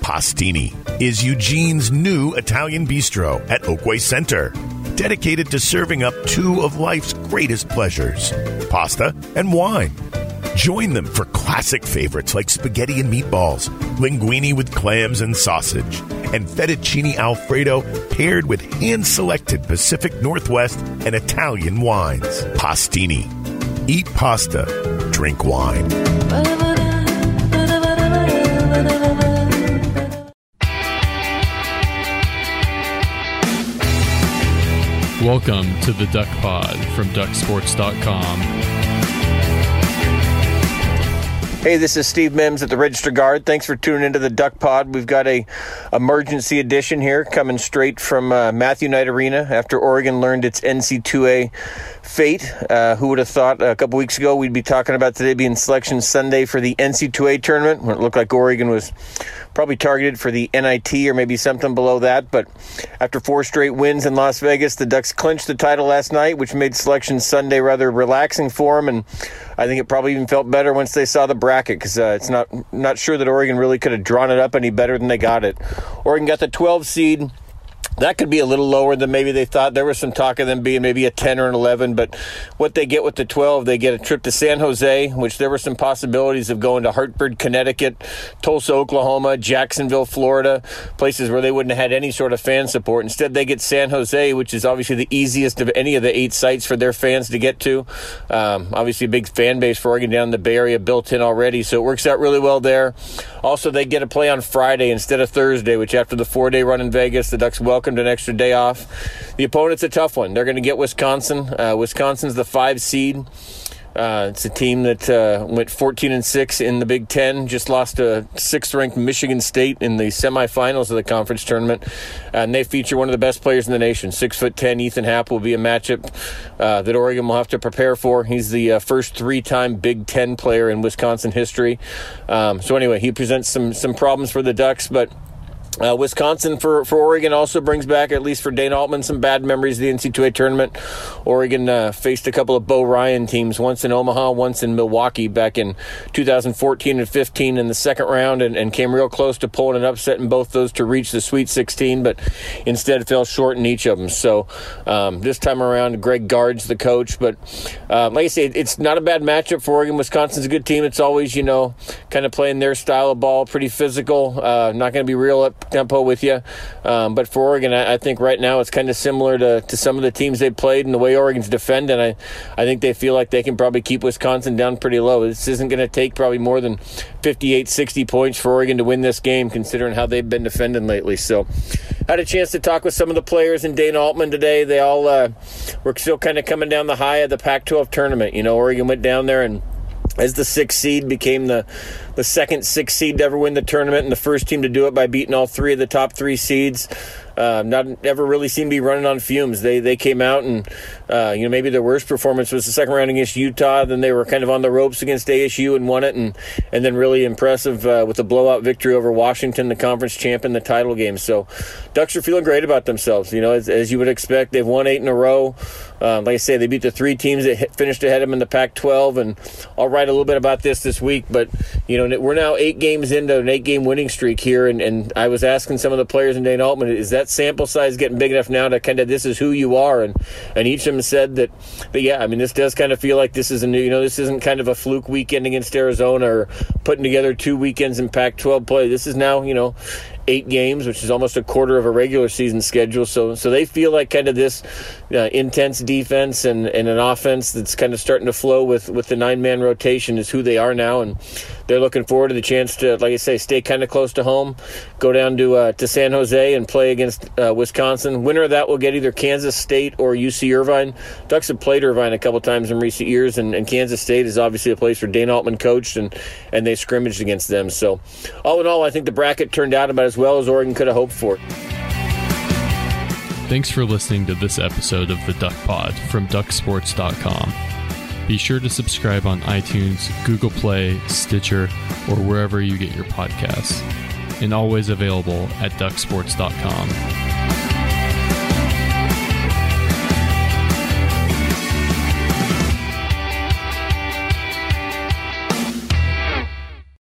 Pastini is Eugene's new Italian bistro at Oakway Center, dedicated to serving up two of life's greatest pleasures pasta and wine. Join them for classic favorites like spaghetti and meatballs, linguine with clams and sausage, and fettuccine alfredo paired with hand selected Pacific Northwest and Italian wines. Pastini. Eat pasta, drink wine. Welcome to the Duck Pod from ducksports.com. Hey, this is Steve Mims at the Register Guard. Thanks for tuning into the Duck Pod. We've got a emergency edition here coming straight from uh, Matthew Knight Arena after Oregon learned its NCAA fate. Uh, who would have thought a couple weeks ago we'd be talking about today being Selection Sunday for the NCAA tournament when it looked like Oregon was probably targeted for the NIT or maybe something below that. But after four straight wins in Las Vegas, the Ducks clinched the title last night, which made Selection Sunday rather relaxing for them. And I think it probably even felt better once they saw the bracket because uh, it's not not sure that Oregon really could have drawn it up any better than they got it. Oregon got the 12 seed that could be a little lower than maybe they thought. There was some talk of them being maybe a 10 or an 11, but what they get with the 12, they get a trip to San Jose, which there were some possibilities of going to Hartford, Connecticut, Tulsa, Oklahoma, Jacksonville, Florida, places where they wouldn't have had any sort of fan support. Instead, they get San Jose, which is obviously the easiest of any of the eight sites for their fans to get to. Um, obviously, a big fan base for Oregon down in the Bay Area built in already, so it works out really well there. Also, they get a play on Friday instead of Thursday, which after the four day run in Vegas, the Ducks welcome welcomed an extra day off. The opponent's a tough one. They're going to get Wisconsin. Uh, Wisconsin's the five seed. Uh, it's a team that uh, went 14 and six in the Big Ten. Just lost to sixth-ranked Michigan State in the semifinals of the conference tournament, and they feature one of the best players in the nation. Six foot ten, Ethan Happ will be a matchup uh, that Oregon will have to prepare for. He's the uh, first three-time Big Ten player in Wisconsin history. Um, so anyway, he presents some some problems for the Ducks, but. Uh, Wisconsin for, for Oregon also brings back, at least for Dana Altman, some bad memories of the NCAA tournament. Oregon uh, faced a couple of Bo Ryan teams, once in Omaha, once in Milwaukee back in 2014 and 15 in the second round, and, and came real close to pulling an upset in both those to reach the Sweet 16, but instead fell short in each of them. So um, this time around, Greg Gard's the coach. But uh, like I say, it's not a bad matchup for Oregon. Wisconsin's a good team. It's always, you know, kind of playing their style of ball, pretty physical, uh, not going to be real up tempo with you. Um, but for Oregon, I, I, think right now it's kind of similar to, to some of the teams they played and the way Oregon's defend. And I, I think they feel like they can probably keep Wisconsin down pretty low. This isn't going to take probably more than 58, 60 points for Oregon to win this game, considering how they've been defending lately. So, I had a chance to talk with some of the players in Dana Altman today. They all uh, were still kind of coming down the high of the Pac 12 tournament. You know, Oregon went down there and as the sixth seed became the the second sixth seed to ever win the tournament and the first team to do it by beating all three of the top three seeds. Uh, not ever really seemed to be running on fumes. They they came out and uh, you know maybe their worst performance was the second round against Utah. Then they were kind of on the ropes against ASU and won it, and and then really impressive uh, with a blowout victory over Washington, the conference champ in the title game. So Ducks are feeling great about themselves. You know as, as you would expect, they've won eight in a row. Uh, like I say, they beat the three teams that hit, finished ahead of them in the Pac-12, and I'll write a little bit about this this week. But you know we're now eight games into an eight-game winning streak here, and, and I was asking some of the players in Dana Altman, is that sample size getting big enough now to kind of this is who you are? And and each of them said that, but yeah, I mean, this does kind of feel like this is a new, you know, this isn't kind of a fluke weekend against Arizona or putting together two weekends in Pac-12 play. This is now, you know, eight games, which is almost a quarter of a regular season schedule. So, so they feel like kind of this uh, intense defense and, and an offense that's kind of starting to flow with with the nine man rotation is who they are now, and they're looking forward to the chance to, like I say, stay kind of close to home, go down to uh, to San Jose and play against uh, Wisconsin. Winner of that will get either Kansas State or UC Irvine. Ducks have played Irvine a couple times in recent years, and, and Kansas State is obviously a place where Dana Altman coached, and and they scrimmaged against them. So, all in all, I think the bracket turned out about as well as Oregon could have hoped for. Thanks for listening to this episode of the Duck Pod from ducksports.com. Be sure to subscribe on iTunes, Google Play, Stitcher, or wherever you get your podcasts. And always available at ducksports.com.